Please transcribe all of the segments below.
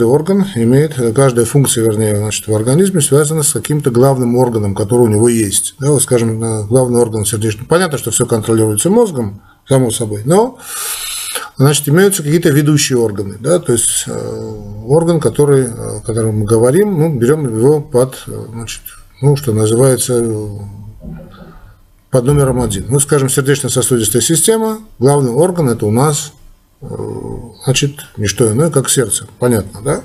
орган имеет, каждая функция, вернее, значит, в организме связана с каким-то главным органом, который у него есть. Да, вот, скажем, главный орган сердечного. Понятно, что все контролируется мозгом, само собой, но значит, имеются какие-то ведущие органы, да, то есть э, орган, который, о котором мы говорим, мы берем его под, значит, ну, что называется, под номером один. Ну, скажем, сердечно-сосудистая система, главный орган это у нас э, значит, не что иное, как сердце, понятно, да?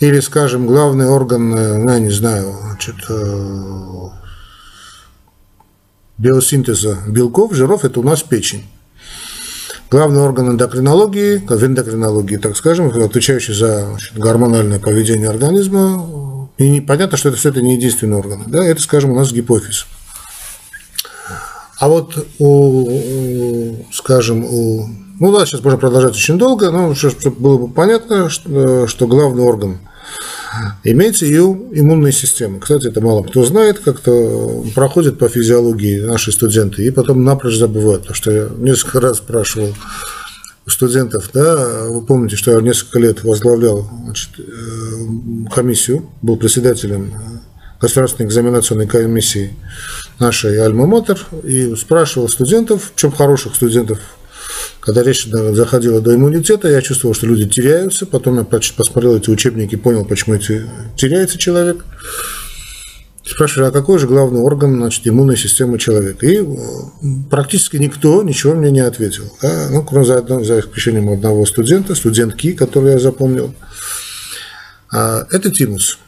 Или, скажем, главный орган, ну, я не знаю, значит, э, биосинтеза белков, жиров, это у нас печень. Главный орган эндокринологии, в эндокринологии, так скажем, отвечающий за значит, гормональное поведение организма, и понятно, что это все это не единственный орган, да, это, скажем, у нас гипофиз. А вот у, скажем, у, ну да, сейчас можно продолжать очень долго, но чтобы было бы понятно, что, что главный орган имеется и у иммунной системы. Кстати, это мало кто знает, как-то проходит по физиологии наши студенты и потом напрочь забывают, потому что я несколько раз спрашивал у студентов, да, вы помните, что я несколько лет возглавлял значит, э, комиссию, был председателем государственной экзаменационной комиссии нашей Альма-Матер и спрашивал студентов, в чем хороших студентов, когда речь заходила до иммунитета, я чувствовал, что люди теряются, потом я посмотрел эти учебники, понял, почему эти, теряется человек. Спрашивали, а какой же главный орган значит, иммунной системы человека? И практически никто ничего мне не ответил. Да? Ну, кроме за, за исключением одного студента, студентки, которую я запомнил. А, это тимус.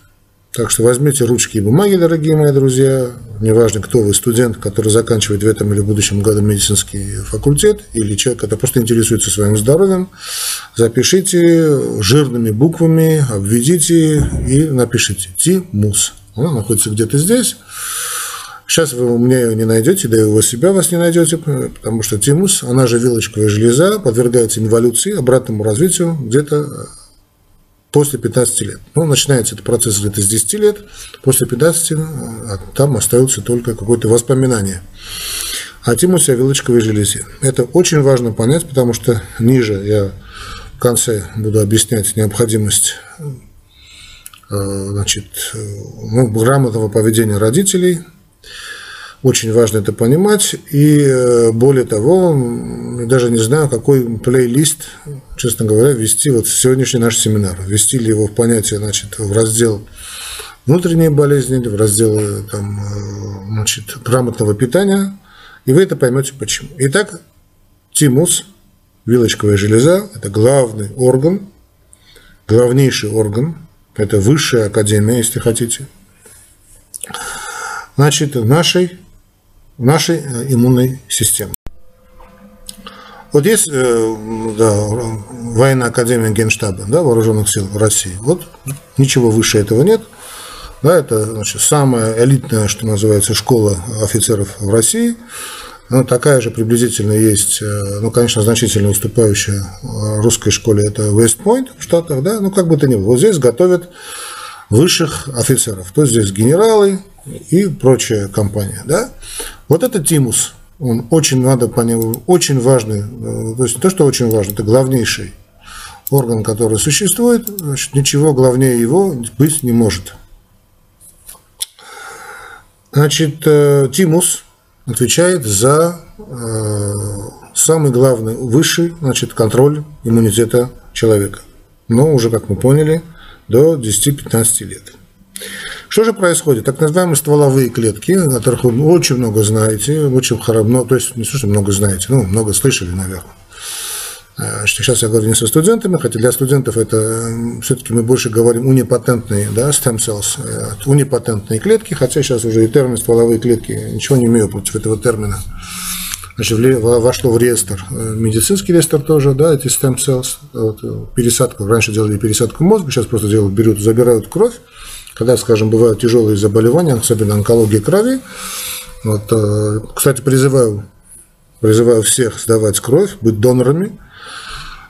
Так что возьмите ручки и бумаги, дорогие мои друзья. Неважно, кто вы, студент, который заканчивает в этом или будущем году медицинский факультет, или человек, который просто интересуется своим здоровьем, запишите жирными буквами, обведите и напишите ТИМУС. Она находится где-то здесь. Сейчас вы у меня ее не найдете, да и у себя вас не найдете, потому что тимус, она же вилочковая железа, подвергается инволюции, обратному развитию где-то после 15 лет. Ну, начинается этот процесс где-то с 10 лет, после 15 а там остаются только какое-то воспоминание о тимусе, о вилочковой железе. Это очень важно понять, потому что ниже я в конце буду объяснять необходимость э, значит, э, ну, грамотного поведения родителей – очень важно это понимать. И э, более того, даже не знаю, какой плейлист, честно говоря, ввести вот в сегодняшний наш семинар. Ввести ли его в понятие, значит, в раздел внутренние болезни, в раздел э, там, э, значит, грамотного питания, и вы это поймете почему. Итак, тимус, вилочковая железа, это главный орган, главнейший орган, это высшая академия, если хотите, значит, нашей нашей э, иммунной системы. Вот есть э, да, военная академия Генштаба да, вооруженных сил России. Вот ничего выше этого нет. Да, это значит, самая элитная, что называется, школа офицеров в России. Ну, такая же приблизительно есть, э, ну, конечно, значительно уступающая русской школе, это Вестпойнт в Штатах, да, ну, как бы то ни было. Вот здесь готовят высших офицеров. То есть здесь генералы и прочая компания, да. Вот это тимус, он очень надо понять, очень важный, э, то есть то, что очень важный, это главнейший орган, который существует, значит, ничего главнее его быть не может. Значит, э, тимус отвечает за э, самый главный, высший, значит, контроль иммунитета человека. Но уже, как мы поняли, до 10-15 лет. Что же происходит? Так называемые стволовые клетки, о которых вы очень много знаете, очень хорошо, ну, то есть не что много знаете, ну, много слышали, наверное. А, сейчас я говорю не со студентами, хотя для студентов это все-таки мы больше говорим унипатентные, да, stem cells, э, унипатентные клетки, хотя сейчас уже и термин стволовые клетки, ничего не имею против этого термина. Значит, вошло в реестр, э, медицинский реестр тоже, да, эти stem cells, вот, э, пересадку, раньше делали пересадку мозга, сейчас просто делают, берут, забирают кровь, когда, скажем, бывают тяжелые заболевания, особенно онкология крови. Вот, э, кстати, призываю, призываю всех сдавать кровь, быть донорами,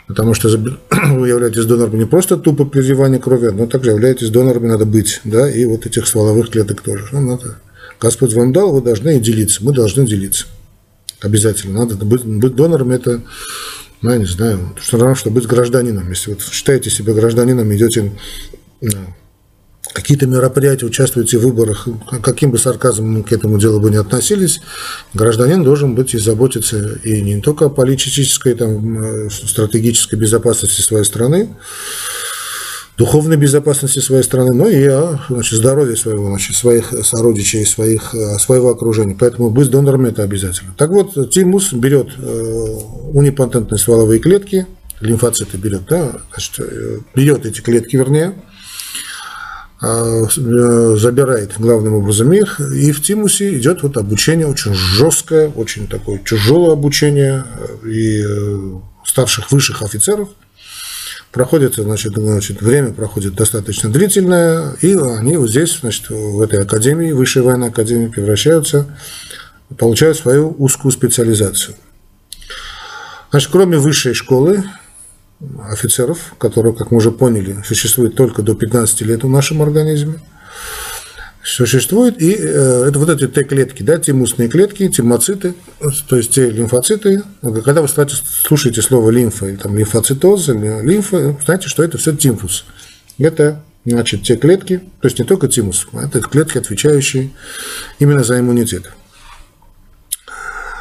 потому что вы являетесь донором не просто тупо прививания крови, но также являетесь донорами, надо быть, да, и вот этих стволовых клеток тоже. Ну, надо. Господь вам дал, вы должны делиться, мы должны делиться. Обязательно. Надо быть, быть донором, это ну, я не знаю, что равно, что быть гражданином. Если вы считаете себя гражданином, идете какие-то мероприятия, участвуете в выборах, каким бы сарказмом к этому делу бы не относились, гражданин должен быть и заботиться и не только о политической, там, э, стратегической безопасности своей страны, духовной безопасности своей страны, но и о значит, здоровье своего, значит, своих сородичей, своих, э, своего окружения. Поэтому быть донором – это обязательно. Так вот, Тимус берет э, унипатентные стволовые клетки, лимфоциты берет, да, значит, берет эти клетки, вернее, забирает главным образом их, и в Тимусе идет вот обучение очень жесткое, очень такое тяжелое обучение э, и э, старших высших офицеров. Проходит, значит, значит, время проходит достаточно длительное, и они вот здесь, значит, в этой академии, высшей военной академии превращаются, получают свою узкую специализацию. Значит, кроме высшей школы, офицеров, которые, как мы уже поняли, существует только до 15 лет в нашем организме. Существует и э, это вот эти Т-клетки, да, тимусные клетки, тимоциты, то есть те лимфоциты. Когда вы кстати, слушаете слово лимфа или там лимфоцитоз, или лимфа, знаете, что это все тимфус. Это значит, те клетки, то есть не только тимус, а это клетки, отвечающие именно за иммунитет.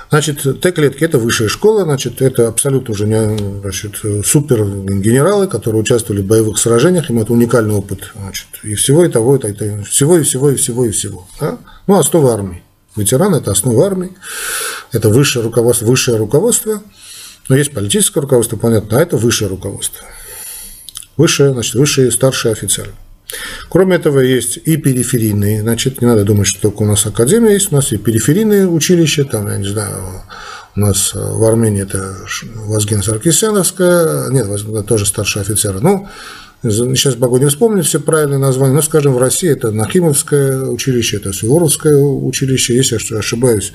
Значит, Т-клетки – это высшая школа, значит, это абсолютно уже не, значит, супер генералы, которые участвовали в боевых сражениях, им это уникальный опыт, значит, и всего, и того, и, и, всего, и всего, и всего, и всего. Да? Ну, основа армии. Ветеран – это основа армии, это высшее руководство, высшее руководство, но есть политическое руководство, понятно, а это высшее руководство. Высшее, значит, высшие старшие офицеры. Кроме этого, есть и периферийные, значит, не надо думать, что только у нас академия есть, у нас и периферийные училища, там, я не знаю, у нас в Армении это Вазген Саркисяновская, нет, тоже старший офицер, ну, сейчас могу не вспомнить все правильные названия, но, скажем, в России это Нахимовское училище, это Суворовское училище, если я ошибаюсь,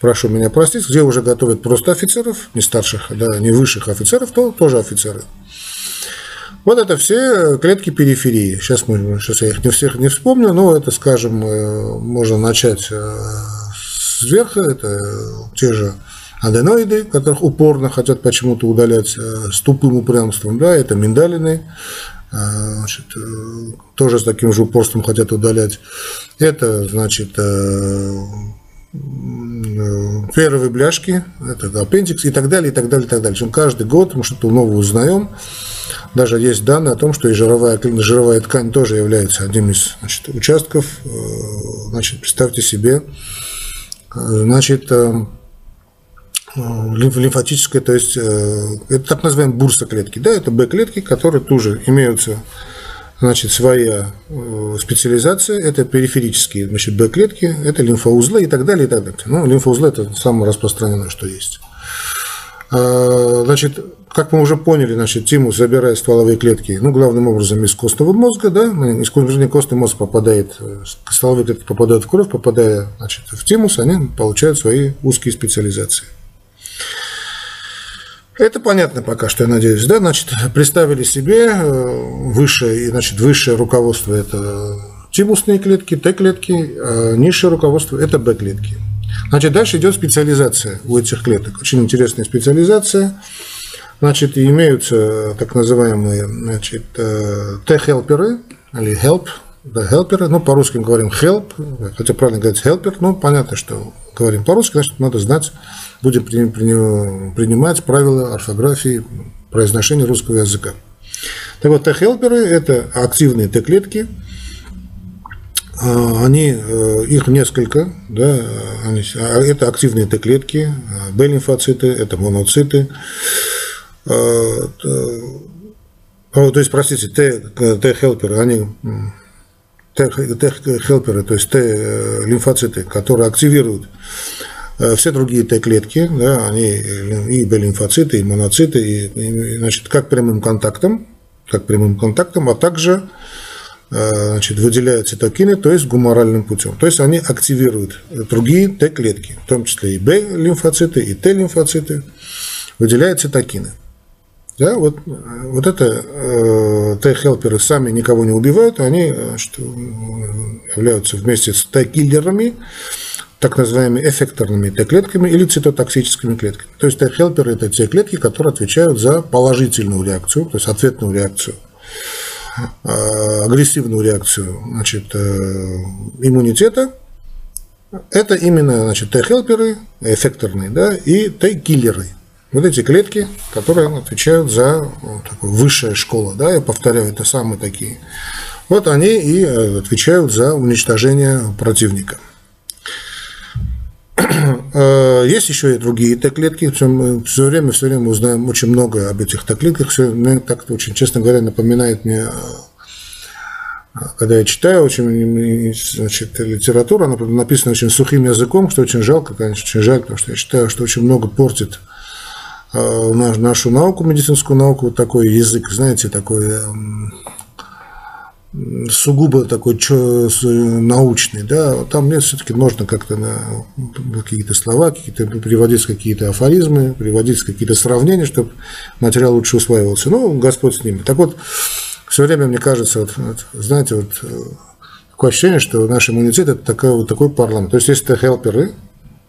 прошу меня простить, где уже готовят просто офицеров, не старших, да, не высших офицеров, то тоже офицеры. Вот это все клетки периферии. Сейчас, мы, сейчас я их не всех не вспомню, но это, скажем, э, можно начать э, сверху. Это те же аденоиды, которых упорно хотят почему-то удалять э, с тупым упрямством. Да, это миндалины, значит, тоже с таким же упорством хотят удалять. Это, значит, первые бляшки, это аппендикс и так далее, и так далее, и так далее. Каждый год мы что-то новое узнаем. Даже есть данные о том, что и жировая, жировая ткань тоже является одним из значит, участков. Э, значит, представьте себе, э, значит, э, лимфатическая, то есть это так называемые бурса клетки. Да, это Б-клетки, которые тоже имеются Значит, своя специализация – это периферические значит, Б-клетки, это лимфоузлы и так далее, и так далее. Ну, лимфоузлы – это самое распространенное, что есть. А, значит, как мы уже поняли, значит, тимус забирает стволовые клетки, ну, главным образом из костного мозга, да, из вернее, костный мозг попадает, стволовые клетки попадают в кровь, попадая, значит, в тимус, они получают свои узкие специализации. Это понятно пока что, я надеюсь, да, значит, представили себе э, высшее, значит, высшее руководство – это тимусные клетки, Т-клетки, а низшее руководство – это Б-клетки. Значит, дальше идет специализация у этих клеток. Очень интересная специализация. Значит, имеются так называемые значит, э, Т-хелперы или help, да, хелперы, ну, по-русски мы говорим help, хотя правильно говорить helper, но понятно, что говорим по-русски, значит, надо знать, будем принимать правила орфографии, произношения русского языка. Так вот, Т-хелперы – это активные Т-клетки, а, они, э, их несколько, да, они, а, это активные Т-клетки, Б-лимфоциты, это моноциты, а, то есть, простите, Т-хелперы, они Т-хелперы, то есть Т-лимфоциты, которые активируют э, все другие Т-клетки, да, они и Б-лимфоциты, и моноциты, и, и, значит, как прямым контактом, как прямым контактом, а также Э, значит, выделяют цитокины, то есть гуморальным путем. То есть они активируют другие Т-клетки, в том числе и Б-лимфоциты, и Т-лимфоциты, выделяют цитокины. Да, вот, вот это э, Т-хелперы сами никого не убивают, они значит, являются вместе с Т-киллерами, так называемыми эффекторными Т-клетками или цитотоксическими клетками. То есть Т-хелперы – это те клетки, которые отвечают за положительную реакцию, то есть ответную реакцию, а, агрессивную реакцию значит, э, иммунитета. Это именно значит, Т-хелперы, эффекторные, да, и Т-киллеры. Вот эти клетки, которые отвечают за вот, высшая школа, да, я повторяю, это самые такие. Вот они и э, отвечают за уничтожение противника. Э, есть еще и другие Т-клетки. Все, время, все время узнаем очень много об этих Т-клетках. Все, мне так очень, честно говоря, напоминает мне э, когда я читаю очень значит, литературу, она написана очень сухим языком, что очень жалко, конечно, очень жаль, потому что я считаю, что очень много портит нашу науку, медицинскую науку, вот такой язык, знаете, такой эм, сугубо такой научный, да, там мне все-таки можно как-то на какие-то слова, какие-то приводить какие-то афоризмы, приводить какие-то сравнения, чтобы материал лучше усваивался. Ну, Господь с ними. Так вот, все время мне кажется, вот, знаете, вот э, такое ощущение, что наш иммунитет это такой, вот такой парламент. То есть есть Т-хелперы,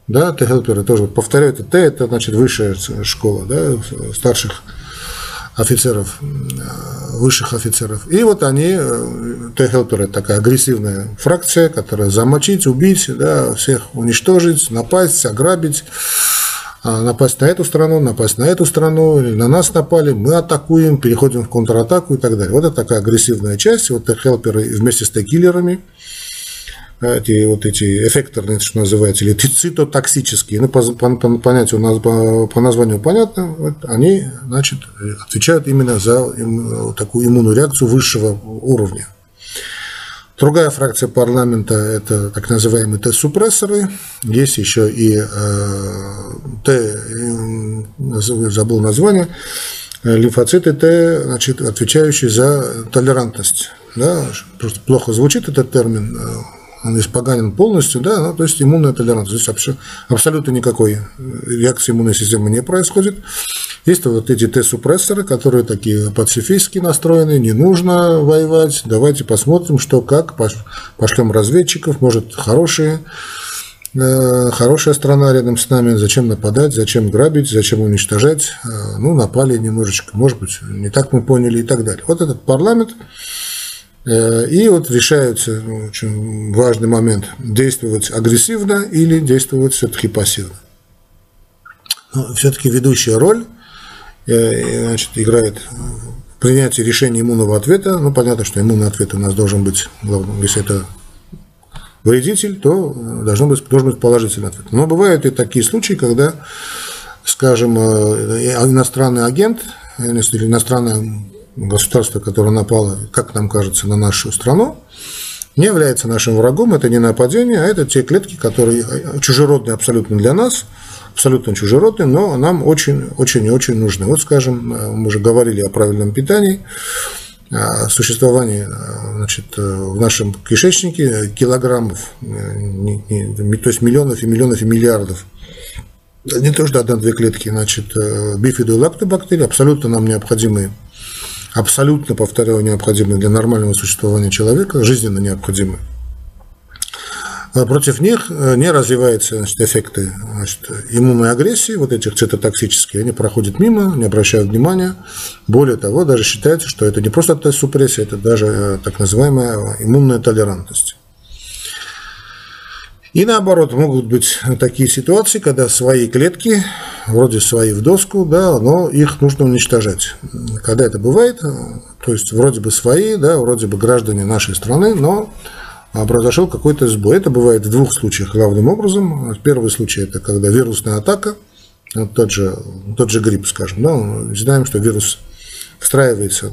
да, Т-хелперы тоже, повторяю, это Т, это значит высшая школа, да, старших офицеров, э, высших офицеров. И вот они, э, Т-хелпер это такая агрессивная фракция, которая замочить, убить, да, всех уничтожить, напасть, ограбить, а, напасть на эту страну, напасть на эту страну, или на нас напали, мы атакуем, переходим в контратаку и так далее. Вот это такая агрессивная часть. Вот Т-хелперы вместе с Т-киллерами – эти вот эти эффекторные, что называется, или цитотоксические, ну, по, по, по понятию, по, по названию понятно, вот, они, значит, отвечают именно за им, такую иммунную реакцию высшего уровня. Другая фракция парламента – это так называемые Т-супрессоры. Есть еще и э, Т, забыл название, лимфоциты Т, значит, отвечающие за толерантность. Да? Просто плохо звучит этот термин, э, он испоганен полностью, да, ну, то есть иммунная толерантность. Здесь абсолютно никакой реакции иммунной системы не происходит. Есть вот эти Т-супрессоры, которые такие пацифистски настроены, не нужно воевать, давайте посмотрим, что как, пошлем разведчиков, может, хорошие, э, хорошая страна рядом с нами, зачем нападать, зачем грабить, зачем уничтожать, э, ну, напали немножечко, может быть, не так мы поняли и так далее. Вот этот парламент, и вот решается ну, очень важный момент, действовать агрессивно или действовать все-таки пассивно. Но все-таки ведущая роль э, значит, играет в принятии решения иммунного ответа. Ну, понятно, что иммунный ответ у нас должен быть, если это вредитель, то должен быть, должен быть положительный ответ. Но бывают и такие случаи, когда, скажем, э, иностранный агент или иностранная государство, которое напало, как нам кажется, на нашу страну, не является нашим врагом, это не нападение, а это те клетки, которые чужеродные абсолютно для нас, абсолютно чужеродные, но нам очень, очень и очень нужны. Вот, скажем, мы уже говорили о правильном питании, о существовании значит, в нашем кишечнике килограммов, то есть миллионов и миллионов и миллиардов не то, что одна-две клетки, значит, бифиду и лактобактерии, абсолютно нам необходимые абсолютно, повторяю, необходимы для нормального существования человека, жизненно необходимы. А против них э, не развиваются значит, эффекты значит, иммунной агрессии, вот этих цитотоксические, они проходят мимо, не обращают внимания. Более того, даже считается, что это не просто тест-супрессия, это даже э, так называемая иммунная толерантность. И наоборот, могут быть такие ситуации, когда свои клетки, вроде свои в доску, да, но их нужно уничтожать. Когда это бывает, то есть вроде бы свои, да, вроде бы граждане нашей страны, но произошел какой-то сбой. Это бывает в двух случаях главным образом. Первый случай – это когда вирусная атака, тот же, тот же грипп, скажем. Мы знаем, что вирус встраивается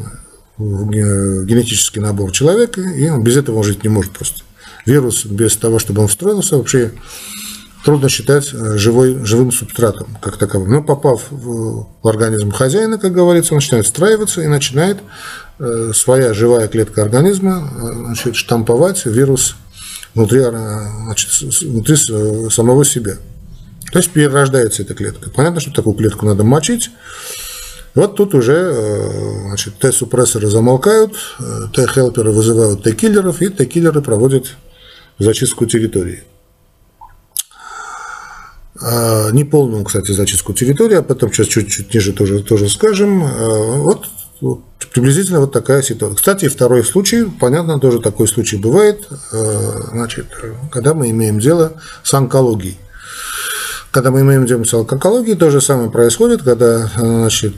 в генетический набор человека, и он без этого жить не может просто вирус без того, чтобы он встроился, вообще трудно считать э, живой, живым субстратом как таковым. Но попав в, организм хозяина, как говорится, он начинает встраиваться и начинает э, своя живая клетка организма э, значит, штамповать вирус внутри, значит, внутри самого себя. То есть перерождается эта клетка. Понятно, что такую клетку надо мочить. Вот тут уже значит, Т-супрессоры замолкают, Т-хелперы вызывают Т-киллеров, и Т-киллеры проводят зачистку территории. а, неполную, кстати, зачистку территории, а потом сейчас чуть-чуть ниже тоже, тоже скажем. А, вот, вот приблизительно вот такая ситуация. Кстати, второй случай, понятно, тоже такой случай бывает, а, значит, когда мы имеем дело с онкологией. Когда мы имеем дело с онкологией, то же самое происходит, когда значит,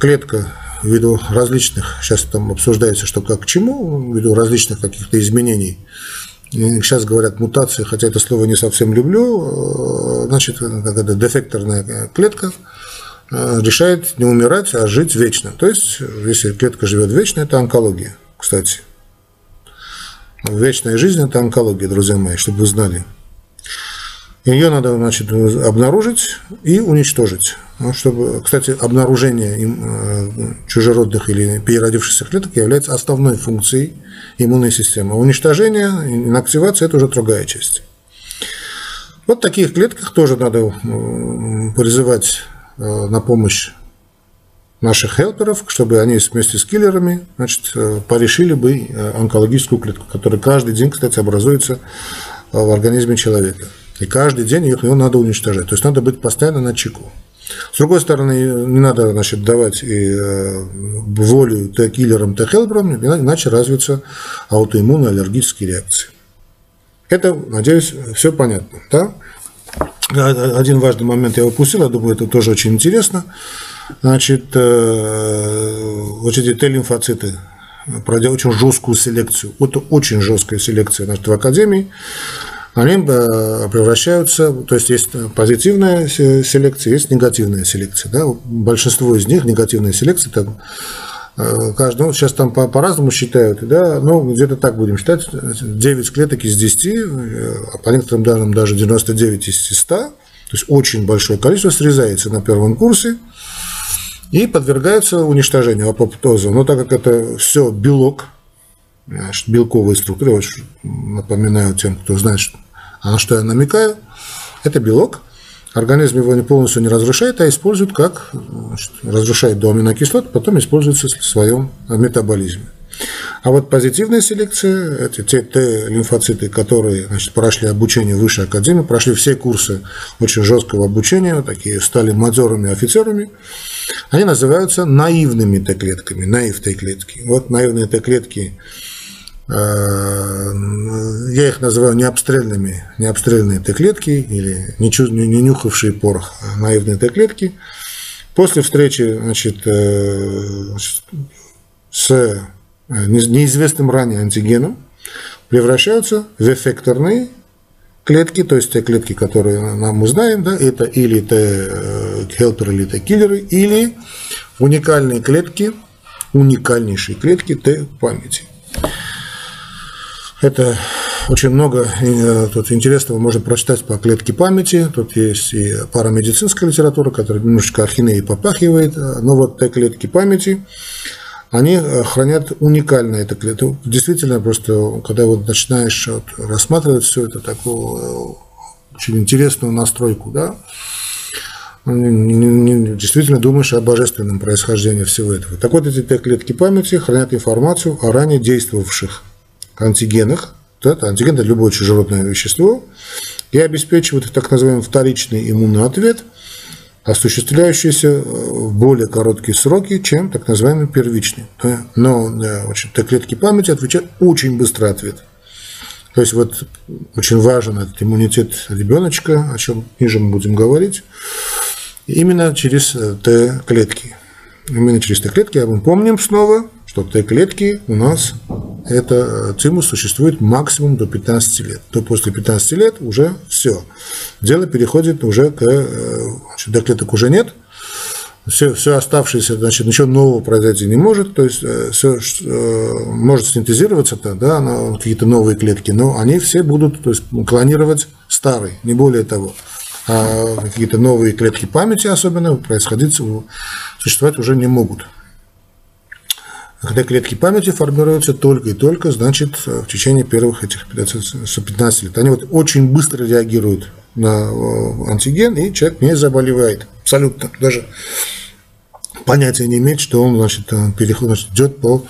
клетка ввиду различных, сейчас там обсуждается, что как к чему, ввиду различных каких-то изменений сейчас говорят мутации, хотя это слово не совсем люблю, э, значит, когда дефекторная клетка э, решает не умирать, а жить вечно. То есть, если клетка живет вечно, это онкология, кстати. Вечная жизнь – это онкология, друзья мои, чтобы вы знали. Ее надо, значит, обнаружить и уничтожить. Ну, чтобы, кстати, обнаружение э, чужеродных или переродившихся клеток является основной функцией иммунной системы. Уничтожение, инактивация – это уже другая часть. Вот в таких клетках тоже надо призывать э, на помощь наших хелперов, чтобы они вместе с киллерами значит, э, порешили бы онкологическую клетку, которая каждый день, кстати, образуется в организме человека. И каждый день ее, ее надо уничтожать. То есть надо быть постоянно на чеку. С другой стороны, не надо значит, давать и э, волю Т-киллерам, Т-хелперам, иначе развьются аутоиммунные аллергические реакции. Это, надеюсь, все понятно. Да? Один важный момент я упустил, я думаю, это тоже очень интересно. Значит, э, вот эти Т-лимфоциты пройдя очень жесткую селекцию. Это очень жесткая селекция значит, в Академии они э, превращаются, то есть есть позитивная селекция, есть негативная селекция. Да? Большинство из них негативная селекция, там, э, каждый, ну, сейчас там по- по-разному считают, да, но где-то так будем считать, 9 клеток из 10, э, а по некоторым данным даже 99 из 100, то есть очень большое количество срезается на первом курсе и подвергается уничтожению апоптоза. Но так как это все белок, белковые структуры, напоминаю тем, кто знает, а на что я намекаю? Это белок. Организм его не полностью не разрушает, а использует как значит, разрушает до аминокислот, потом используется в своем метаболизме. А вот позитивная селекция, это те Т-лимфоциты, которые значит, прошли обучение в высшей академии, прошли все курсы очень жесткого обучения, такие стали мадерами, офицерами, они называются наивными Т-клетками, наив Т-клетки. Вот наивные Т-клетки я их называю необстрельными, необстрельные Т-клетки или не, чу, не нюхавшие порох, а наивные Т-клетки. После встречи значит, э, с э, неизвестным ранее антигеном превращаются в эффекторные клетки, то есть те клетки, которые мы знаем, да, это или Т-хелперы, или Т-киллеры, или уникальные клетки, уникальнейшие клетки Т-памяти. Это очень много э, тут интересного можно прочитать по клетке памяти. Тут есть и парамедицинская литература, которая немножечко ахинеей попахивает. Но вот те клетки памяти, они э, хранят уникальные это клетки. Действительно, просто когда вот начинаешь вот рассматривать все это, такую э, очень интересную настройку, да, действительно думаешь о божественном происхождении всего этого. Так вот, эти клетки памяти хранят информацию о ранее действовавших антигенах, да, антиген – это любое чужеродное вещество, и обеспечивают так называемый вторичный иммунный ответ, осуществляющийся в более короткие сроки, чем так называемый первичный. Но да, очень, клетки памяти отвечают очень быстрый ответ. То есть вот очень важен этот иммунитет ребеночка, о чем ниже мы будем говорить, именно через э, Т-клетки. Именно через Т-клетки, а мы помним снова, что Т-клетки у нас это цимус существует максимум до 15 лет. То после 15 лет уже все. Дело переходит уже к... Э, значит, до клеток уже нет. Все, все оставшееся, значит, ничего нового произойти не может, то есть э, все э, может синтезироваться -то, да, на какие-то новые клетки, но они все будут то есть, клонировать старые, не более того. А какие-то новые клетки памяти особенно происходить, существовать уже не могут. Когда клетки памяти формируются только и только, значит, в течение первых этих 15, 15 лет. Они вот очень быстро реагируют на э, антиген, и человек не заболевает. Абсолютно. Даже понятия не имеет, что он значит, переход, значит, идет по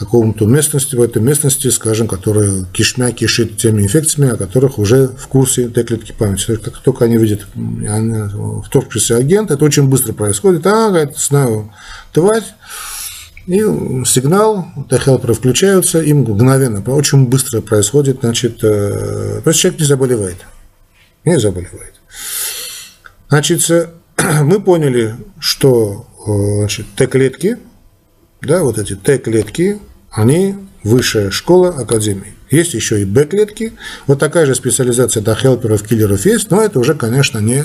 какому-то местности, в этой местности, скажем, которая кишмя кишит теми инфекциями, о которых уже в курсе Т-клетки памяти. То есть, как только они видят вторгшийся агент, это очень быстро происходит. А, говорит, знаю тварь, и сигнал, Т-хелперы включаются, им мгновенно, очень быстро происходит, значит, э, то человек не заболевает. Не заболевает. Значит, мы поняли, что э, значит, Т-клетки, да, вот эти Т-клетки, они высшая школа академии. Есть еще и Б-клетки. Вот такая же специализация до хелперов, киллеров есть, но это уже, конечно, не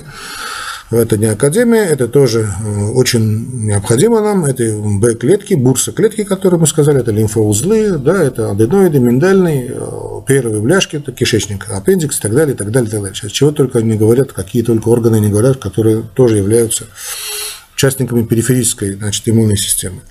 это не академия, это тоже э, очень необходимо нам. Это Б-клетки, бурса-клетки, которые мы сказали, это лимфоузлы, да, это аденоиды, миндальный, э, первые бляшки, это кишечник, аппендикс и так далее, и так далее, и так далее. Сейчас чего только не говорят, какие только органы не говорят, которые тоже являются участниками периферической значит, иммунной системы.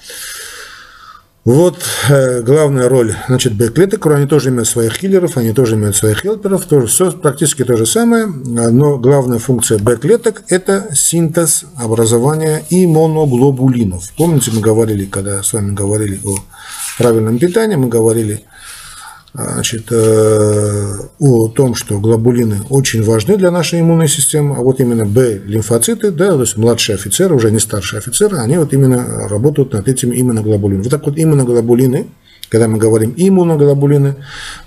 Вот э, главная роль, значит, Б-клеток, они тоже имеют своих киллеров, они тоже имеют своих хелперов, тоже все практически то же самое, но главная функция Б-клеток – это синтез образования иммуноглобулинов. Помните, мы говорили, когда с вами говорили о правильном питании, мы говорили значит, э, о том, что глобулины очень важны для нашей иммунной системы, а вот именно Б-лимфоциты, да, то есть младшие офицеры, уже не старшие офицеры, они вот именно работают над этими иммуноглобулинами. Вот так вот иммуноглобулины, когда мы говорим иммуноглобулины,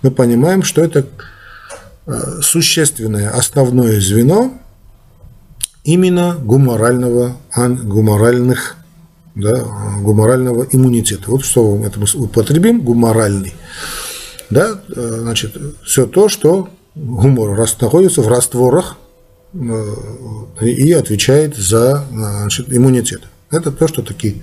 мы понимаем, что это э, существенное основное звено именно гуморального, гуморальных, да, гуморального иммунитета. Вот что это мы употребим, гуморальный да, э, значит, все то, что гумор находится в растворах э, и отвечает за значит, иммунитет. Это то, что такие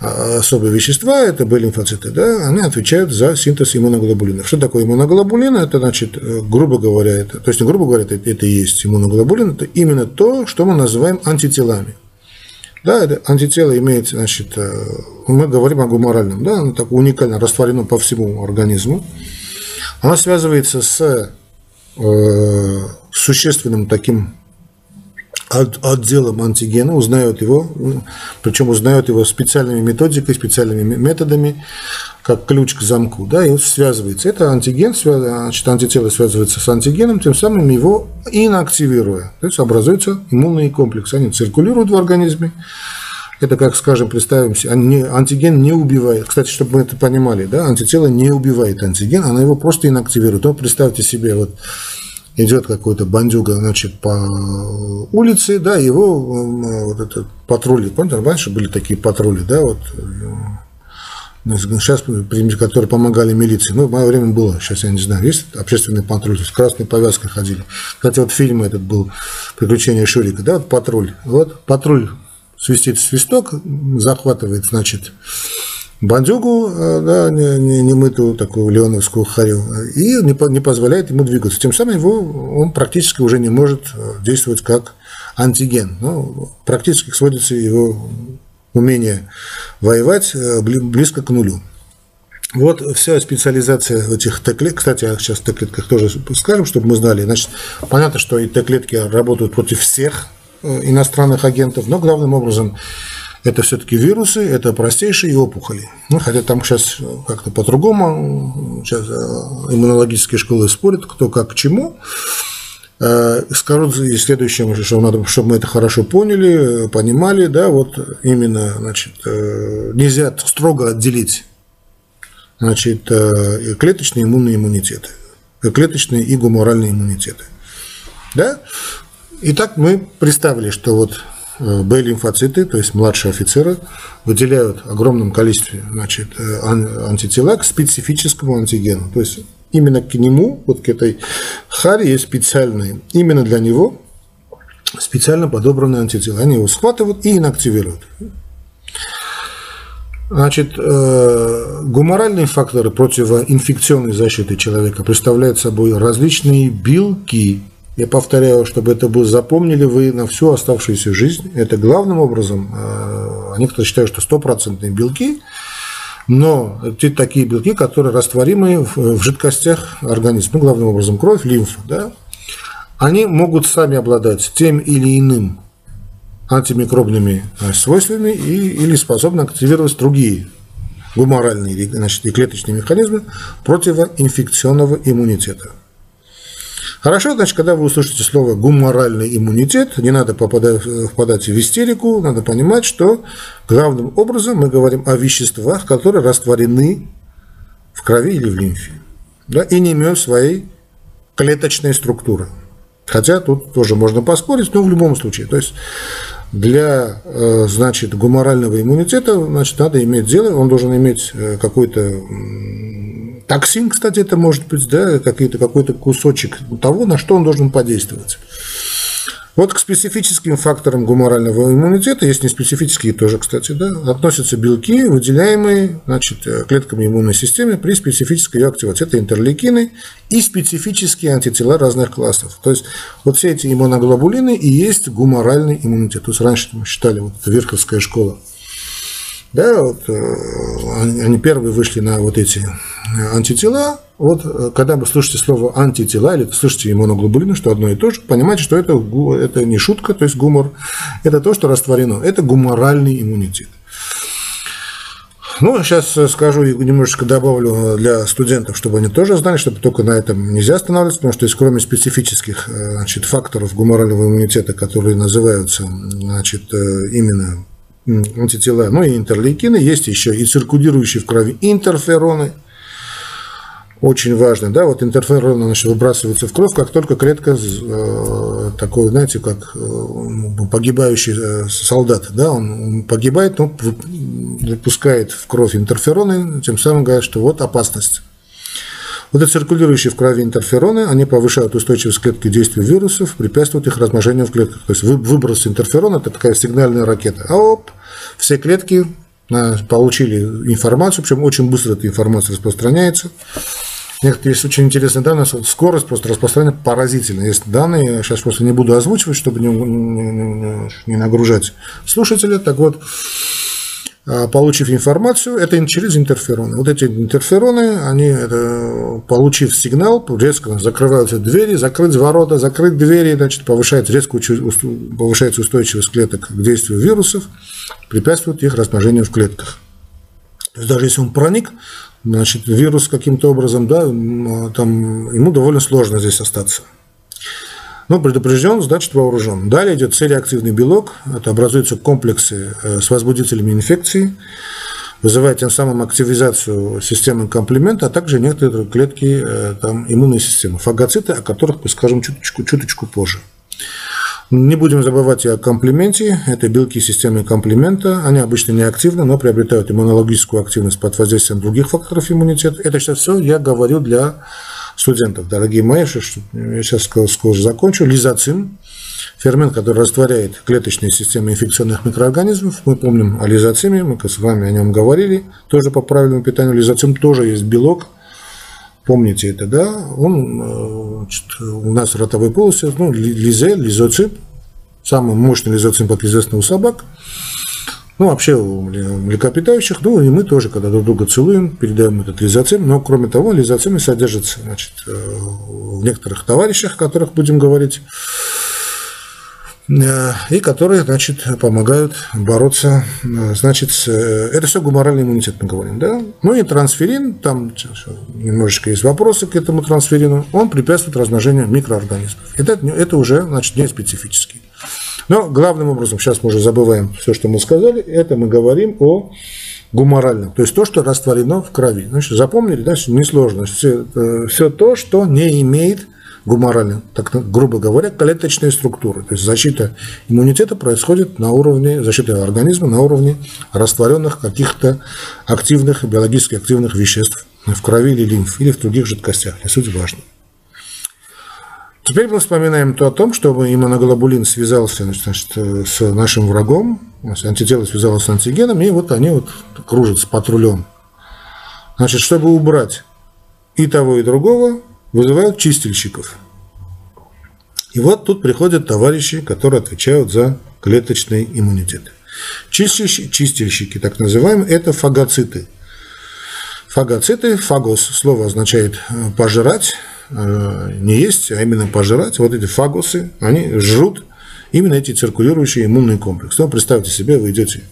а, особые вещества, это были лимфоциты, да, они отвечают за синтез иммуноглобулинов. Что такое иммуноглобулин? Это, значит, э, грубо говоря, это, то есть, грубо говоря, это, это и есть иммуноглобулин, это именно то, что мы называем антителами. Да, это антитело имеет, значит, э, мы говорим о гуморальном, да, оно так уникально растворено по всему организму. Оно связывается с э, существенным таким отделом антигена, узнают его, причем узнают его специальными методикой, специальными методами, как ключ к замку, да, и вот связывается. Это антиген, значит, антитело связывается с антигеном, тем самым его инактивируя. То есть образуется иммунный комплекс. Они циркулируют в организме. Это как, скажем, представим себе, антиген не убивает. Кстати, чтобы мы это понимали, да, антитело не убивает антиген, она его просто инактивирует. Но представьте себе, вот идет какой-то бандюга, значит, по улице, да, его вот этот патрули, помните, раньше были такие патрули, да, вот Сейчас, которые помогали милиции. Ну, в мое время было, сейчас я не знаю, есть общественный патруль, с красной повязкой ходили. Кстати, вот фильм этот был «Приключения Шурика», да, вот патруль. Вот патруль свистит свисток, захватывает, значит, бандюгу, э, да, немытую не такую леоновскую харю, и не, позволяет ему двигаться. Тем самым его, он практически уже не может э, действовать как антиген. Ну, практически сводится его умение воевать э, близко к нулю. Вот вся специализация этих Т-клеток, кстати, о сейчас Т-клетках тоже скажем, чтобы мы знали. Значит, понятно, что и Т-клетки работают против всех иностранных агентов, но главным образом это все-таки вирусы, это простейшие опухоли. Ну, хотя там сейчас как-то по-другому, сейчас э, иммунологические школы спорят, кто как к чему. Э, скажу следующее, что надо, чтобы мы это хорошо поняли, понимали, да, вот именно, значит, э, нельзя строго отделить, значит, э, клеточные иммунные иммунитеты, клеточные и гуморальные иммунитеты, да. Итак, мы представили, что вот Б-лимфоциты, то есть младшие офицеры, выделяют огромном количестве значит, антитела к специфическому антигену. То есть именно к нему, вот к этой харе есть специальные, именно для него специально подобранные антитела. Они его схватывают и инактивируют. Значит, э, гуморальные факторы противоинфекционной защиты человека представляют собой различные белки. Я повторяю, чтобы это было запомнили вы на всю оставшуюся жизнь. Это главным образом, э, некоторые считают, что стопроцентные белки – но это такие белки, которые растворимы в жидкостях организма, ну, главным образом кровь, лимфа, да, они могут сами обладать тем или иным антимикробными э, свойствами и, или способны активировать другие гуморальные значит, и клеточные механизмы противоинфекционного иммунитета. Хорошо, значит, когда вы услышите слово гуморальный иммунитет, не надо попадать, впадать в истерику, надо понимать, что главным образом мы говорим о веществах, которые растворены в крови или в лимфе, да, и не имеют своей клеточной структуры. Хотя тут тоже можно поспорить, но в любом случае. То есть для э, значит, гуморального иммунитета значит, надо иметь дело, он должен иметь э, какой-то токсин, кстати, это может быть, да, какой-то какой кусочек того, на что он должен подействовать. Вот к специфическим факторам гуморального иммунитета, есть не специфические тоже, кстати, да, относятся белки, выделяемые значит, э, клетками иммунной системы при специфической ее активации. Это интерлейкины и специфические антитела разных классов. То есть вот все эти иммуноглобулины и есть гуморальный иммунитет. То есть раньше мы считали, вот это Верховская школа, да, вот, э, они первые вышли на вот эти антитела. Вот э, когда вы слышите слово антитела или слышите иммуноглобулины, что одно и то же, понимаете, что это, это не шутка, то есть гумор, это то, что растворено. Это гуморальный иммунитет. Ну, сейчас скажу и немножечко добавлю для студентов, чтобы они тоже знали, чтобы только на этом нельзя останавливаться, потому что есть кроме специфических э, значит, факторов гуморального иммунитета, которые называются значит, именно антитела, ну и интерлейкины, есть еще и циркулирующие в крови интерфероны, очень важно, да, вот интерфероны значит, выбрасываются в кровь, как только клетка э, такой, знаете, как э, погибающий э, солдат, да, он погибает, но выпускает в кровь интерфероны, тем самым говорят, что вот опасность. Вот эти циркулирующие в крови интерфероны, они повышают устойчивость клетки к действию вирусов, препятствуют их размножению в клетках. То есть выброс интерферона – это такая сигнальная ракета. А оп, все клетки получили информацию, причем очень быстро эта информация распространяется. Некоторые есть очень интересные данные, скорость просто распространения поразительная. Есть данные, я сейчас просто не буду озвучивать, чтобы не, не, не нагружать слушателя. Так вот, получив информацию, это через интерфероны. Вот эти интерфероны, они, получив сигнал, резко закрываются двери, закрыть ворота, закрыть двери, значит, повышает, резко повышается устойчивость клеток к действию вирусов, препятствует их размножению в клетках. То есть даже если он проник, значит, вирус каким-то образом, да, там, ему довольно сложно здесь остаться. Но предупрежден, значит вооружен. Далее идет цельреактивный белок. Это образуются комплексы э, с возбудителями инфекции, вызывая тем самым активизацию системы комплимента, а также некоторые клетки э, там, иммунной системы, фагоциты, о которых мы скажем чуточку, чуточку позже. Не будем забывать и о комплименте. Это белки системы комплимента. Они обычно не активны, но приобретают иммунологическую активность под воздействием других факторов иммунитета. Это сейчас все я говорю для студентов, дорогие мои, что я сейчас скоро закончу, лизоцим, фермент, который растворяет клеточные системы инфекционных микроорганизмов. Мы помним о лизоциме, мы с вами о нем говорили, тоже по правильному питанию. Лизоцим тоже есть белок, помните это, да? Он э, значит, у нас ротовой полости, ну, лизе, лизоцим, самый мощный лизоцим, как известно, у собак – ну, вообще у млекопитающих, ну и мы тоже, когда друг друга целуем, передаем этот лизоцим. Но, кроме того, лизоцимы содержатся значит, э, в некоторых товарищах, о которых будем говорить, э, и которые, значит, помогают бороться, э, значит, это все гуморальный иммунитет, мы говорим, да? Ну и трансферин, там немножечко есть вопросы к этому трансферину, он препятствует размножению микроорганизмов. Это, это уже, значит, не специфический. Но главным образом, сейчас мы уже забываем все, что мы сказали, это мы говорим о гуморальном, то есть то, что растворено в крови. Значит, запомнили, да, несложно. Все, э, все то, что не имеет гуморально, так грубо говоря, клеточные структуры. То есть защита иммунитета происходит на уровне, защиты организма на уровне растворенных каких-то активных, биологически активных веществ в крови или лимф, или в других жидкостях. Не суть важна. Теперь мы вспоминаем то о том, что иммуноглобулин связался значит, с нашим врагом, антитело связалось с антигеном, и вот они вот кружат с патрулем. Значит, чтобы убрать и того, и другого, вызывают чистильщиков. И вот тут приходят товарищи, которые отвечают за клеточный иммунитет. Чистильщики, чистильщики так называемые, это фагоциты. Фагоциты, фагос, слово означает э, пожирать, Э, не есть, а именно пожирать, вот эти фагусы, они жрут именно эти циркулирующие иммунные комплексы. Ну, представьте себе, вы идете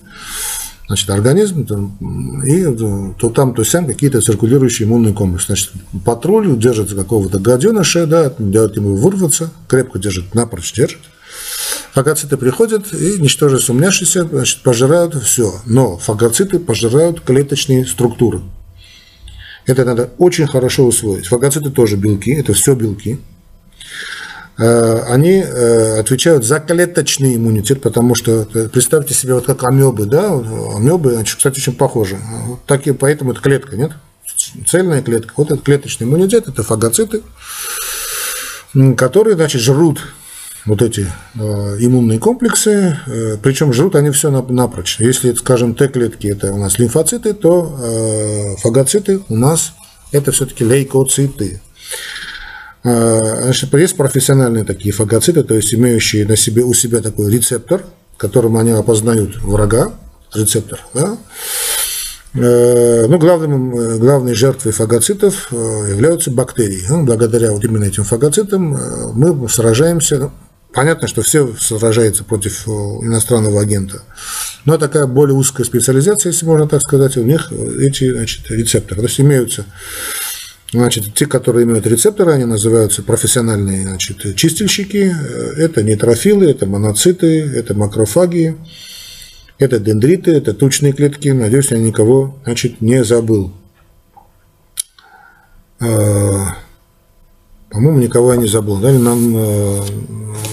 значит, организм, и то там, то сям какие-то циркулирующие иммунные комплексы. Значит, патруль держит какого-то гаденыша, да, дает ему вырваться, крепко держит, напрочь держит. Фагоциты приходят и, ничтоже сумняшися, значит, пожирают все. Но фагоциты пожирают клеточные структуры. Это надо очень хорошо усвоить. Фагоциты тоже белки, это все белки. Э, они э, отвечают за клеточный иммунитет, потому что э, представьте себе вот как амебы, да, амебы, кстати, очень похожи. Вот такие, поэтому это клетка, нет? Цельная клетка. Вот этот клеточный иммунитет, это фагоциты, которые, значит, жрут вот эти иммунные комплексы, причем жрут они все напрочь. Если, скажем, Т-клетки это у нас лимфоциты, то фагоциты у нас это все-таки лейкоциты. Значит, есть профессиональные такие фагоциты, то есть имеющие на себе, у себя такой рецептор, которым они опознают врага, рецептор, да? Э, ну, главным, э, главной жертвой фагоцитов э, являются бактерии. Ну, благодаря вот именно этим фагоцитам мы сражаемся. Понятно, что все сражаются против иностранного агента. Но такая более узкая специализация, если можно так сказать, у них эти значит, рецепторы. То есть имеются Значит, те, которые имеют рецепторы, они называются профессиональные значит, чистильщики. Это нейтрофилы, это моноциты, это макрофаги, это дендриты, это тучные клетки. Надеюсь, я никого значит, не забыл. По-моему, никого я не забыл. Да? Нам, э,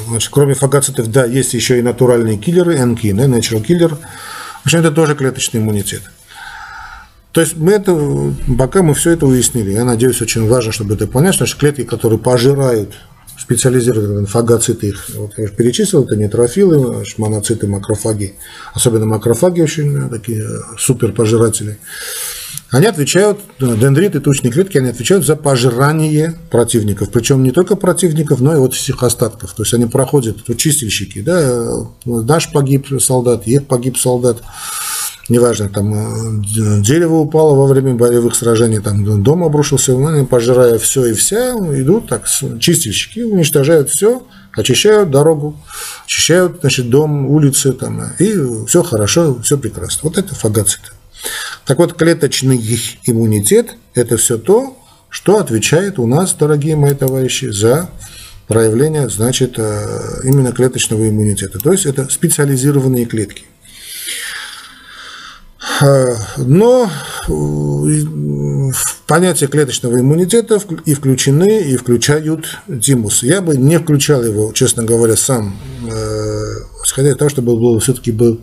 значит, кроме фагоцитов, да, есть еще и натуральные киллеры, NK, да, natural killer. В общем, это тоже клеточный иммунитет. То есть мы это, пока мы все это уяснили, я надеюсь, очень важно, чтобы это понять, что клетки, которые пожирают специализированные фагоциты, их вот я уже перечислил, это нейтрофилы, моноциты, макрофаги, особенно макрофаги очень такие супер пожиратели, они отвечают, дендриты, тучные клетки, они отвечают за пожирание противников. Причем не только противников, но и вот всех остатков. То есть они проходят, вот чистильщики, да, наш погиб солдат, их погиб солдат, неважно, там э, дерево упало во время боевых сражений, там дом обрушился, они, пожирая все и вся, идут так, чистильщики, уничтожают все, очищают дорогу, очищают, значит, дом, улицы, там, и все хорошо, все прекрасно. Вот это фагоциты. Так вот, клеточный иммунитет – это все то, что отвечает у нас, дорогие мои товарищи, за проявление, значит, э, именно клеточного иммунитета. То есть это специализированные клетки. Но э, в понятие клеточного иммунитета и включены, и включают тимус. Я бы не включал его, честно говоря, сам, э, исходя из того, чтобы был, все-таки был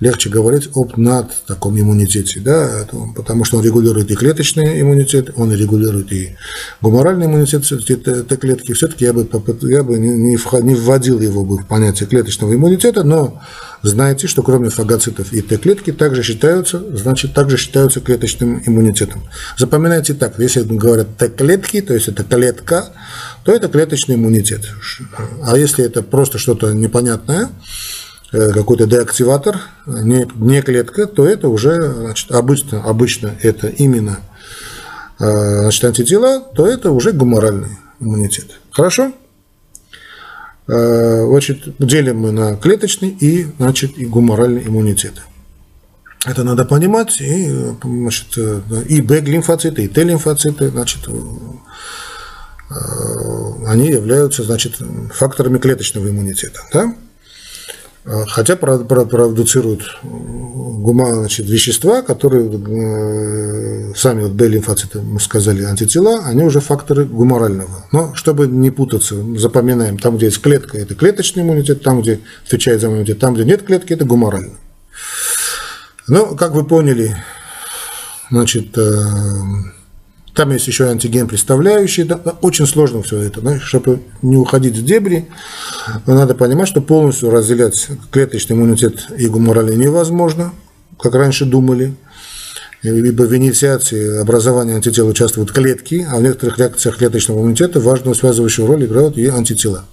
легче говорить об над таком иммунитете, да, потому что он регулирует и клеточный иммунитет, он регулирует и гуморальный иммунитет этой клетки. Все-таки я бы, я бы не, не вводил его бы в понятие клеточного иммунитета, но знаете, что кроме фагоцитов и Т-клетки также считаются, значит, также считаются клеточным иммунитетом. Запоминайте так, если говорят Т-клетки, то есть это клетка, то это клеточный иммунитет. А если это просто что-то непонятное, какой-то деактиватор, не, не клетка, то это уже значит, обычно, обычно это именно э, значит, антитела, то это уже гуморальный иммунитет. Хорошо? Э, значит, делим мы на клеточный и, значит, и гуморальный иммунитет. Это надо понимать. И, значит, и Б-лимфоциты, и Т-лимфоциты, значит, они являются, значит, факторами клеточного иммунитета. Да? А, хотя продуцируют значит, вещества, которые э, сами вот Б-лимфоциты, мы сказали, антитела, они уже факторы гуморального. Но чтобы не путаться, запоминаем, там, где есть клетка, это клеточный иммунитет, там, где отвечает за иммунитет, там, где нет клетки, это гуморальный. Но, как вы поняли, значит, э, там есть еще антиген представляющий. Да, очень сложно все это. Да, чтобы не уходить в дебри, надо понимать, что полностью разделять клеточный иммунитет и гуморальный невозможно, как раньше думали. Либо в инициации образования антител участвуют клетки, а в некоторых реакциях клеточного иммунитета важную связывающую роль играют и антитела.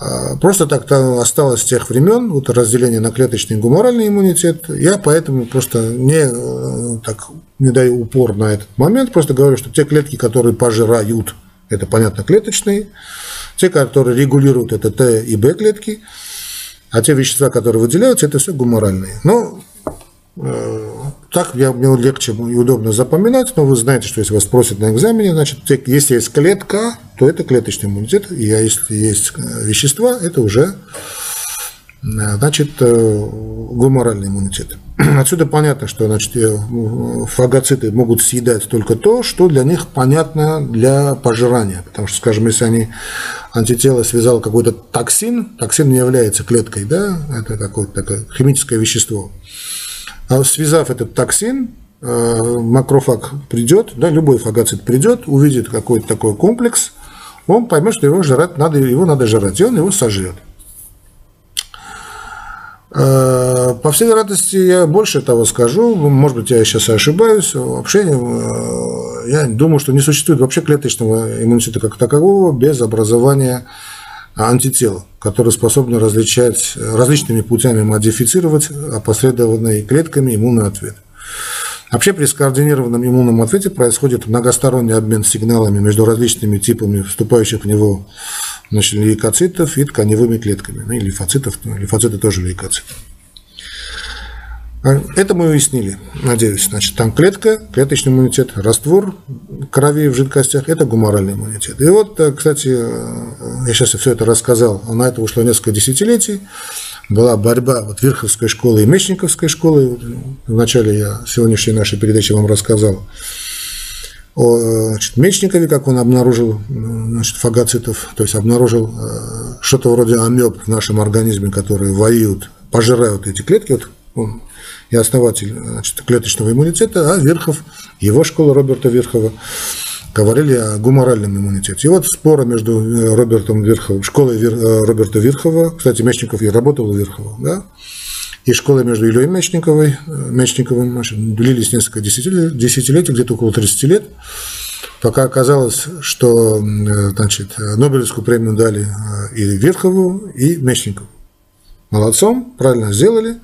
А, просто так осталось с тех времен, вот разделение на клеточный и гуморальный иммунитет. Я поэтому просто не, э, так, не даю упор на этот момент, просто говорю, что те клетки, которые пожирают, это понятно клеточные, те, которые регулируют, это Т и Б клетки, А те вещества, которые выделяются, это все гуморальные. Но э, так я, мне легче и удобно запоминать, но вы знаете, что если вас спросят на экзамене, значит, если есть клетка, то это клеточный иммунитет, и если есть э, вещества, это уже Э, значит, э, гуморальный иммунитет. Отсюда понятно, что значит, э, фагоциты могут съедать только то, что для них понятно для пожирания. Потому что, скажем, если они антитело связал какой-то токсин, токсин не является клеткой, да, это какое-то такое химическое вещество. А связав этот токсин, макрофаг придет, да, любой фагоцит придет, увидит какой-то такой комплекс, он поймет, что его жрать надо, его надо жрать, и он его сожрет. Э, по всей вероятности, я больше того скажу, может быть, я сейчас ошибаюсь, вообще э, я думаю, что не существует вообще клеточного иммунитета как такового без образования антител, которые способны различать различными путями модифицировать опосредованные клетками иммунный ответ. Вообще при скоординированном иммунном ответе происходит многосторонний обмен сигналами между различными типами вступающих в него значит, лейкоцитов и тканевыми клетками. Ну, и лимфоцитов, ну, лимфоциты тоже лейкоциты. А, это мы уяснили, надеюсь. Значит, там клетка, клеточный иммунитет, раствор крови в жидкостях – это гуморальный иммунитет. И вот, э, кстати, э, я сейчас все это рассказал, на это ушло несколько десятилетий. Была борьба вот Верховской школы и Мечниковской школы. Вначале я сегодняшней нашей передаче вам рассказал о значит, Мечникове, как он обнаружил значит, фагоцитов, то есть обнаружил э, что-то вроде амеб в нашем организме, которые воюют, пожирают эти клетки. Вот он и основатель значит, клеточного иммунитета, а Верхов, его школа Роберта Верхова, говорили о гуморальном иммунитете. И вот споры между э, Робертом Верховым, школой Вер, э, Роберта Верхова, кстати, Мечников я работал у Верхова, да, и школы между Ильей Мечниковой, э, Мечниковым значит, длились несколько десятилетий, десятилетий, где-то около 30 лет, пока оказалось, что значит, Нобелевскую премию дали и Верхову, и Мечникову. Молодцом, правильно сделали.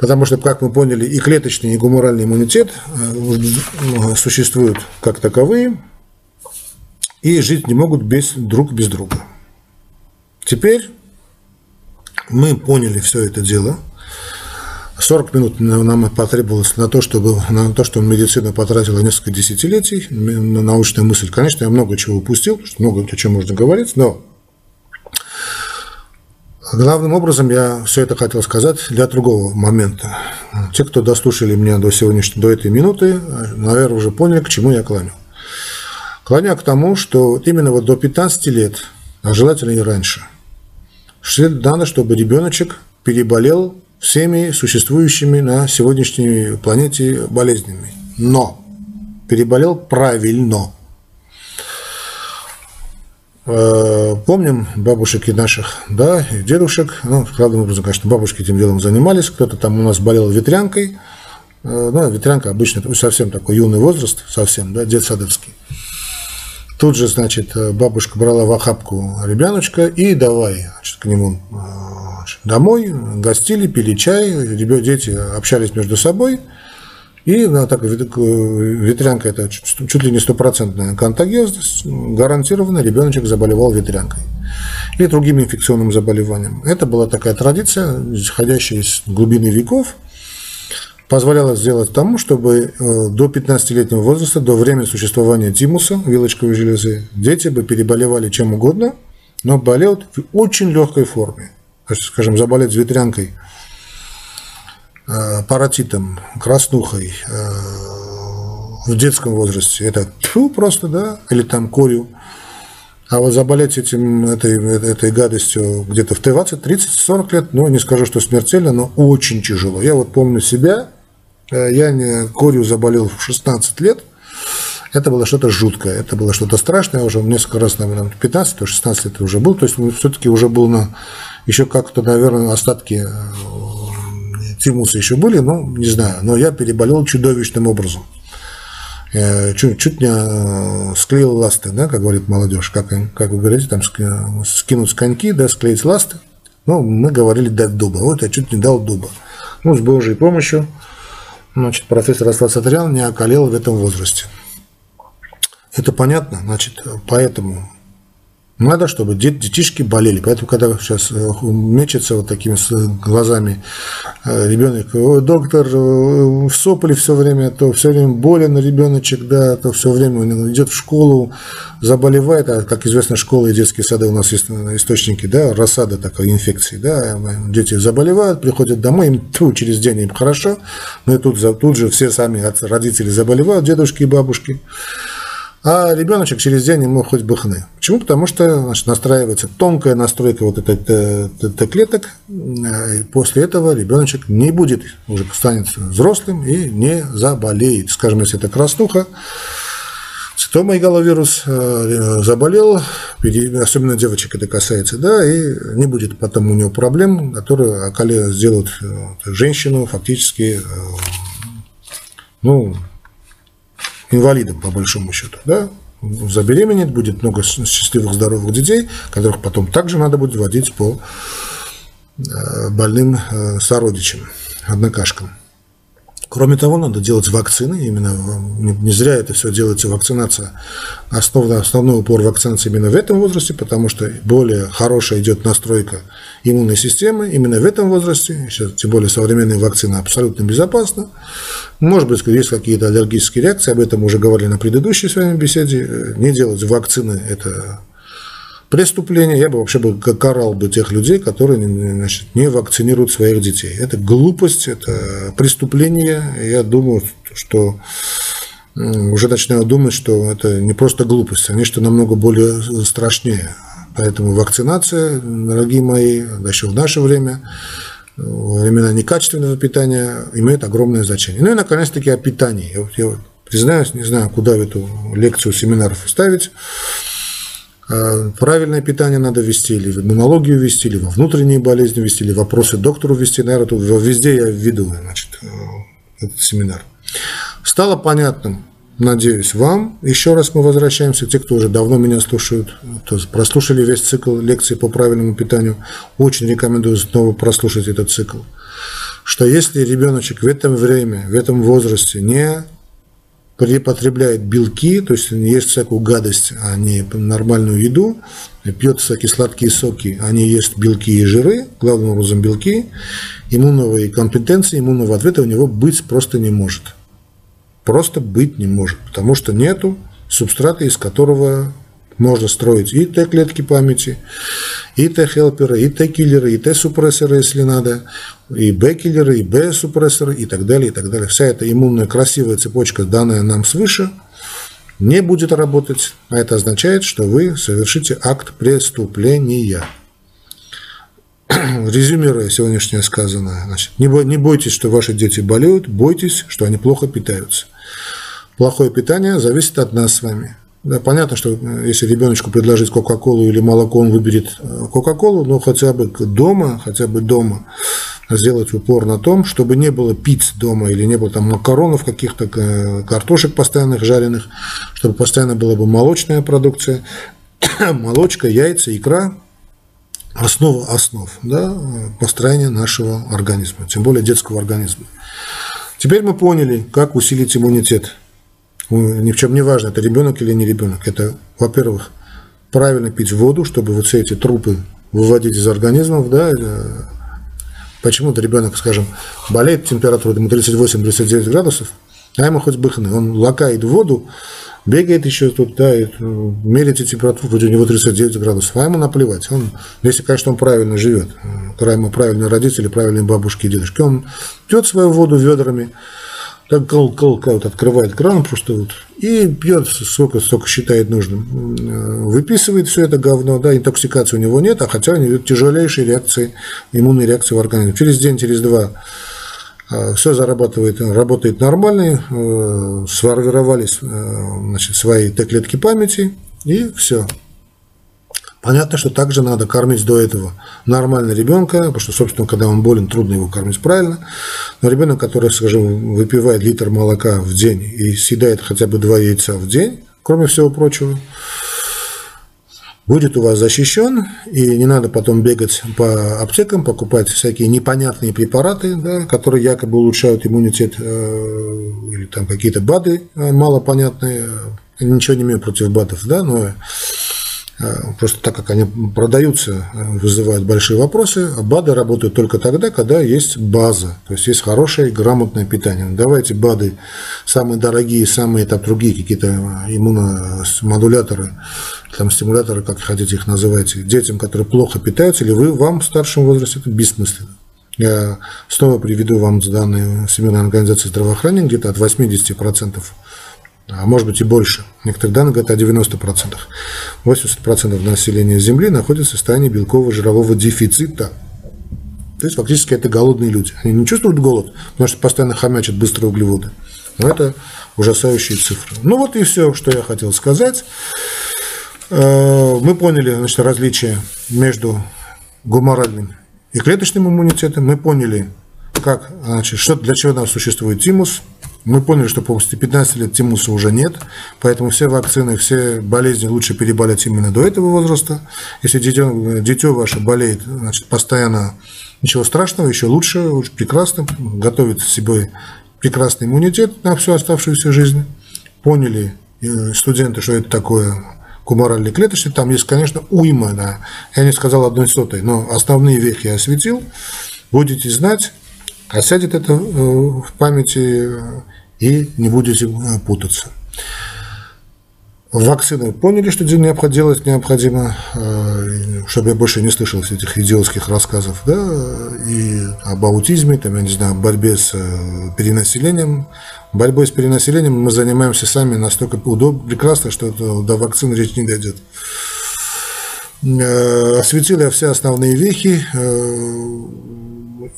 Потому что, как мы поняли, и клеточный, и гуморальный иммунитет существуют как таковые, и жить не могут без, друг без друга. Теперь мы поняли все это дело. 40 минут нам потребовалось на то, чтобы, на то, что медицина потратила несколько десятилетий на научную мысль. Конечно, я много чего упустил, много о чем можно говорить, но главным образом я все это хотел сказать для другого момента. Те, кто дослушали меня до сегодняшней, до этой минуты, наверное, уже поняли, к чему я клоню. Клоню к тому, что именно вот до 15 лет, а желательно и раньше – надо, чтобы ребеночек переболел всеми существующими на сегодняшней планете болезнями. Но переболел правильно. Э, помним бабушек и наших, да, и дедушек. Ну, главным образом, конечно, бабушки этим делом занимались. Кто-то там у нас болел ветрянкой. Э, ну, ветрянка обычно совсем такой юный возраст, совсем, да, дед садовский. Тут же, значит, бабушка брала в охапку ребеночка и давай значит, к нему домой, гостили, пили чай, дети общались между собой. И ну, так, ветрянка это чуть ли не стопроцентная контагиозность, гарантированно ребеночек заболевал ветрянкой или другим инфекционным заболеванием. Это была такая традиция, исходящая из глубины веков – позволяло сделать тому, чтобы э, до 15-летнего возраста, до времени существования тимуса, вилочковой железы, дети бы переболевали чем угодно, но болеют в очень легкой форме. Скажем, заболеть ветрянкой, паротитом, краснухой э, в детском возрасте, это тьфу, просто, да, или там корью. А вот заболеть этим, этой, этой гадостью где-то в 20, 30, 40 лет, ну, не скажу, что смертельно, но очень тяжело. Я вот помню себя, Э, я не корью заболел в 16 лет. Это было что-то жуткое, это было что-то страшное. Я уже несколько раз, наверное, 15 то 16 лет уже был. То есть все-таки уже был на еще как-то, наверное, остатки э, тимуса еще были, ну, не знаю. Но я переболел чудовищным образом. Я чуть, чуть не склеил ласты, да, как говорит молодежь. Как, как вы говорите, там скинуть коньки, да, склеить ласты. Ну, мы говорили дать дуба. Вот я чуть не дал дуба. Ну, с Божьей помощью значит, профессор Аслан Сатарян не околел в этом возрасте. Это понятно, значит, поэтому Надо, чтобы детишки болели. Поэтому, когда сейчас э, мечется вот такими глазами э, ребенок, доктор э, в сопле все время, то все время болен ребеночек, да, то все время он идет в школу, заболевает, а, как известно, школы и детские сады у нас есть источники, да, рассада такой инфекции, да, дети заболевают, приходят домой, им тьфу, через день им хорошо, но и тут, тут же все сами родители заболевают, дедушки и бабушки. А ребеночек через день ему хоть бы хны. Почему? Потому что значит, настраивается тонкая настройка вот этой Т-клеток. И после этого ребеночек не будет, уже станет взрослым и не заболеет. Скажем, если это краснуха, цитомоигаловирус э, заболел, особенно девочек это касается, да, и не будет потом у него проблем, которые сделают э, женщину фактически э, ну, инвалидом, по большому счету, да, забеременеет, будет много счастливых, здоровых детей, которых потом также надо будет водить по э, больным э, сородичам, однокашкам. Кроме того, надо делать вакцины. Именно не зря это все делается вакцинация. Основной, основной упор вакцинации именно в этом возрасте, потому что более хорошая идет настройка иммунной системы именно в этом возрасте. Сейчас, тем более современные вакцины абсолютно безопасны. Может быть, есть какие-то аллергические реакции, об этом уже говорили на предыдущей с вами беседе. Не делать вакцины – это преступление, я бы вообще бы карал бы тех людей, которые значит, не вакцинируют своих детей. Это глупость, это преступление. Я думаю, что уже начинаю думать, что это не просто глупость, а нечто намного более страшнее. Поэтому вакцинация, дорогие мои, еще в наше время, времена некачественного питания, имеет огромное значение. Ну и, наконец-таки, о питании. Я, я признаюсь, не знаю, куда эту лекцию семинаров ставить. А, правильное питание надо вести, или иммунологию вести, или во внутренние болезни вести, или вопросы доктору вести. Наверное, везде я введу значит, э, этот семинар. Стало понятным, надеюсь, вам. Еще раз мы возвращаемся. Те, кто уже давно меня слушают, то прослушали весь цикл лекций по правильному питанию, очень рекомендую снова прослушать этот цикл. Что если ребеночек в это время, в этом возрасте не потребляет белки, то есть ест всякую гадость, а не нормальную еду, пьет всякие сладкие соки, а не ест белки и жиры, главным образом белки, иммунной компетенции, иммунного ответа у него быть просто не может. Просто быть не может, потому что нету субстрата, из которого можно строить и Т-клетки памяти, и Т-хелперы, и Т-киллеры, и Т-супрессоры, если надо, и Б-киллеры, и Б-супрессоры, и так далее, и так далее. Вся эта иммунная красивая цепочка, данная нам свыше, не будет работать, а это означает, что вы совершите акт преступления. Резюмируя сегодняшнее сказанное, значит, не бойтесь, что ваши дети болеют, бойтесь, что они плохо питаются. Плохое питание зависит от нас с вами. Да, понятно, что э, если ребеночку предложить Кока-Колу или молоко, он выберет э, Кока-Колу, но хотя бы дома, хотя бы дома сделать упор на том, чтобы не было пиц дома или не было там макаронов каких-то, э, картошек постоянных жареных, чтобы постоянно была бы молочная продукция, молочка, яйца, икра, основа основ да, построения нашего организма, тем более детского организма. Теперь мы поняли, как усилить иммунитет ни в чем не важно, это ребенок или не ребенок. Это, во-первых, правильно пить воду, чтобы вот все эти трупы выводить из организмов, да, почему-то ребенок, скажем, болеет температура ему 38-39 градусов, а ему хоть бы. Он лакает воду, бегает еще тут, да, и ну, меряете температуру, вроде у него 39 градусов, а ему наплевать. Он, если, конечно, он правильно живет, ему правильные родители, правильные бабушки и дедушки, он пьет свою воду ведрами, так кол, вот открывает кран просто вот и пьет сколько, столько считает нужным. Выписывает все это говно, да, интоксикации у него нет, а хотя у него тяжелейшие реакции, иммунные реакции в организме. Через день, через два а, все зарабатывает, работает нормально, э, сформировались э, значит, свои Т-клетки памяти, и все. Понятно, что также надо кормить до этого нормально ребенка, потому что, собственно, когда он болен, трудно его кормить правильно. Но ребенок, который, скажем, выпивает литр молока в день и съедает хотя бы два яйца в день, кроме всего прочего, будет у вас защищен, и не надо потом бегать по аптекам, покупать всякие непонятные препараты, да, которые якобы улучшают иммунитет, э, или там какие-то БАДы э, малопонятные. Ничего не имею против БАДов, да, но просто так как они продаются, вызывают большие вопросы. А БАДы работают только тогда, когда есть база, то есть есть хорошее грамотное питание. Давайте БАДы самые дорогие, самые там другие какие-то иммуномодуляторы, там стимуляторы, как хотите их называйте, детям, которые плохо питаются, или вы, вам в старшем возрасте, это бессмысленно. Я снова приведу вам данные Всемирной организации здравоохранения, где-то от 80%, а может быть и больше. Некоторые данные говорят о 90%. 80% населения Земли находится в состоянии белково-жирового дефицита. То есть фактически это голодные люди. Они не чувствуют голод, потому что постоянно хомячат быстрые углеводы. Но это ужасающие цифры. Ну вот и все, что я хотел сказать. Э, мы поняли значит, различия между гуморальным и клеточным иммунитетом. Мы поняли, как, значит, что, для чего нам существует тимус. Мы поняли, что после 15 лет тимуса уже нет, поэтому все вакцины, все болезни лучше переболеть именно до этого возраста. Если дитё, дитё ваше болеет значит, постоянно, ничего страшного, еще лучше, лучше прекрасно, готовит себе прекрасный иммунитет на всю оставшуюся жизнь. Поняли э, студенты, что это такое кумаральной клеточной, там есть, конечно, уйма, да. Я не сказал одной сотой, но основные вехи я осветил. Будете знать, осядет это э, в памяти э, и не будете э, путаться. Вакцины поняли, что делать необходимо, чтобы я больше не слышал этих идиотских рассказов, да, и об аутизме, там, я не знаю, борьбе с перенаселением, борьбой с перенаселением мы занимаемся сами настолько удобно, прекрасно, что до вакцин речь не дойдет. Э, осветил я все основные вехи, э,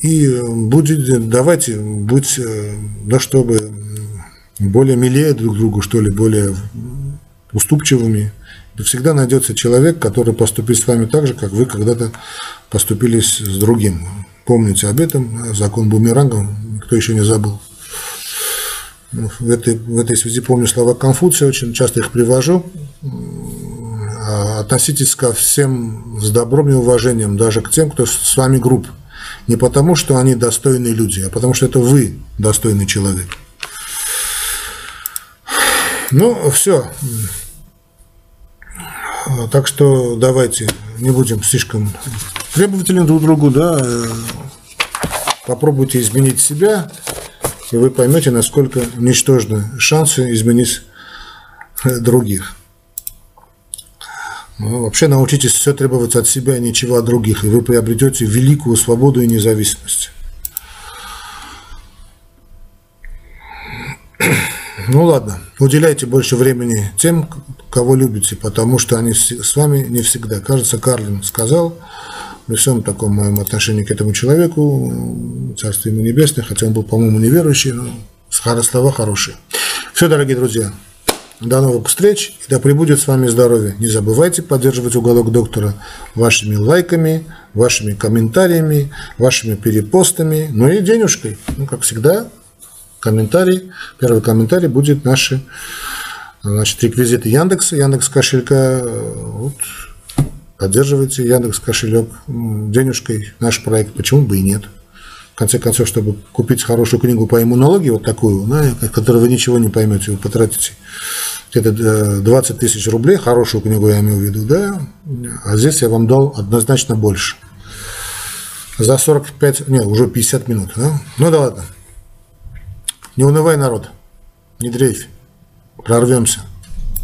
и будет, давайте, будь, э, да, чтобы более милее друг другу, что ли, более уступчивыми. Всегда найдется человек, который поступит с вами так же, как вы когда-то поступили с другим. Помните об этом, закон бумеранга, кто еще не забыл. В этой, в этой связи помню слова Конфуция, очень часто их привожу. А, относитесь ко всем с добром и уважением, даже к тем, кто с вами групп. Не потому, что они достойные люди, а потому, что это вы достойный человек. Ну, все. Так что давайте не будем слишком требовательны друг другу, да. Попробуйте изменить себя, и вы поймете, насколько ничтожны шансы изменить других. Ну, вообще научитесь все требовать от себя и ничего от других, и вы приобретете великую свободу и независимость. Ну ладно, уделяйте больше времени тем, кого любите, потому что они с вами не всегда. Кажется, Карлин сказал, при всем таком моем отношении к этому человеку, царство ему небесное, хотя он был, по-моему, неверующий, но слова хорошие. Все, дорогие друзья, до новых встреч и да пребудет с вами здоровье. Не забывайте поддерживать уголок доктора вашими лайками, вашими комментариями, вашими перепостами, ну и денежкой. Ну, как всегда, комментарий, первый комментарий будет наши значит, реквизиты Яндекса, Яндекс кошелька. Вот, поддерживайте Яндекс кошелек денежкой наш проект, почему бы и нет. В конце концов, чтобы купить хорошую книгу по иммунологии, вот такую, да, которую вы ничего не поймете, вы потратите где-то 20 тысяч рублей, хорошую книгу я имею в виду, да, а здесь я вам дал однозначно больше. За 45, нет, уже 50 минут, да? Ну да ладно. Не унывай, народ, не дрейфь, прорвемся.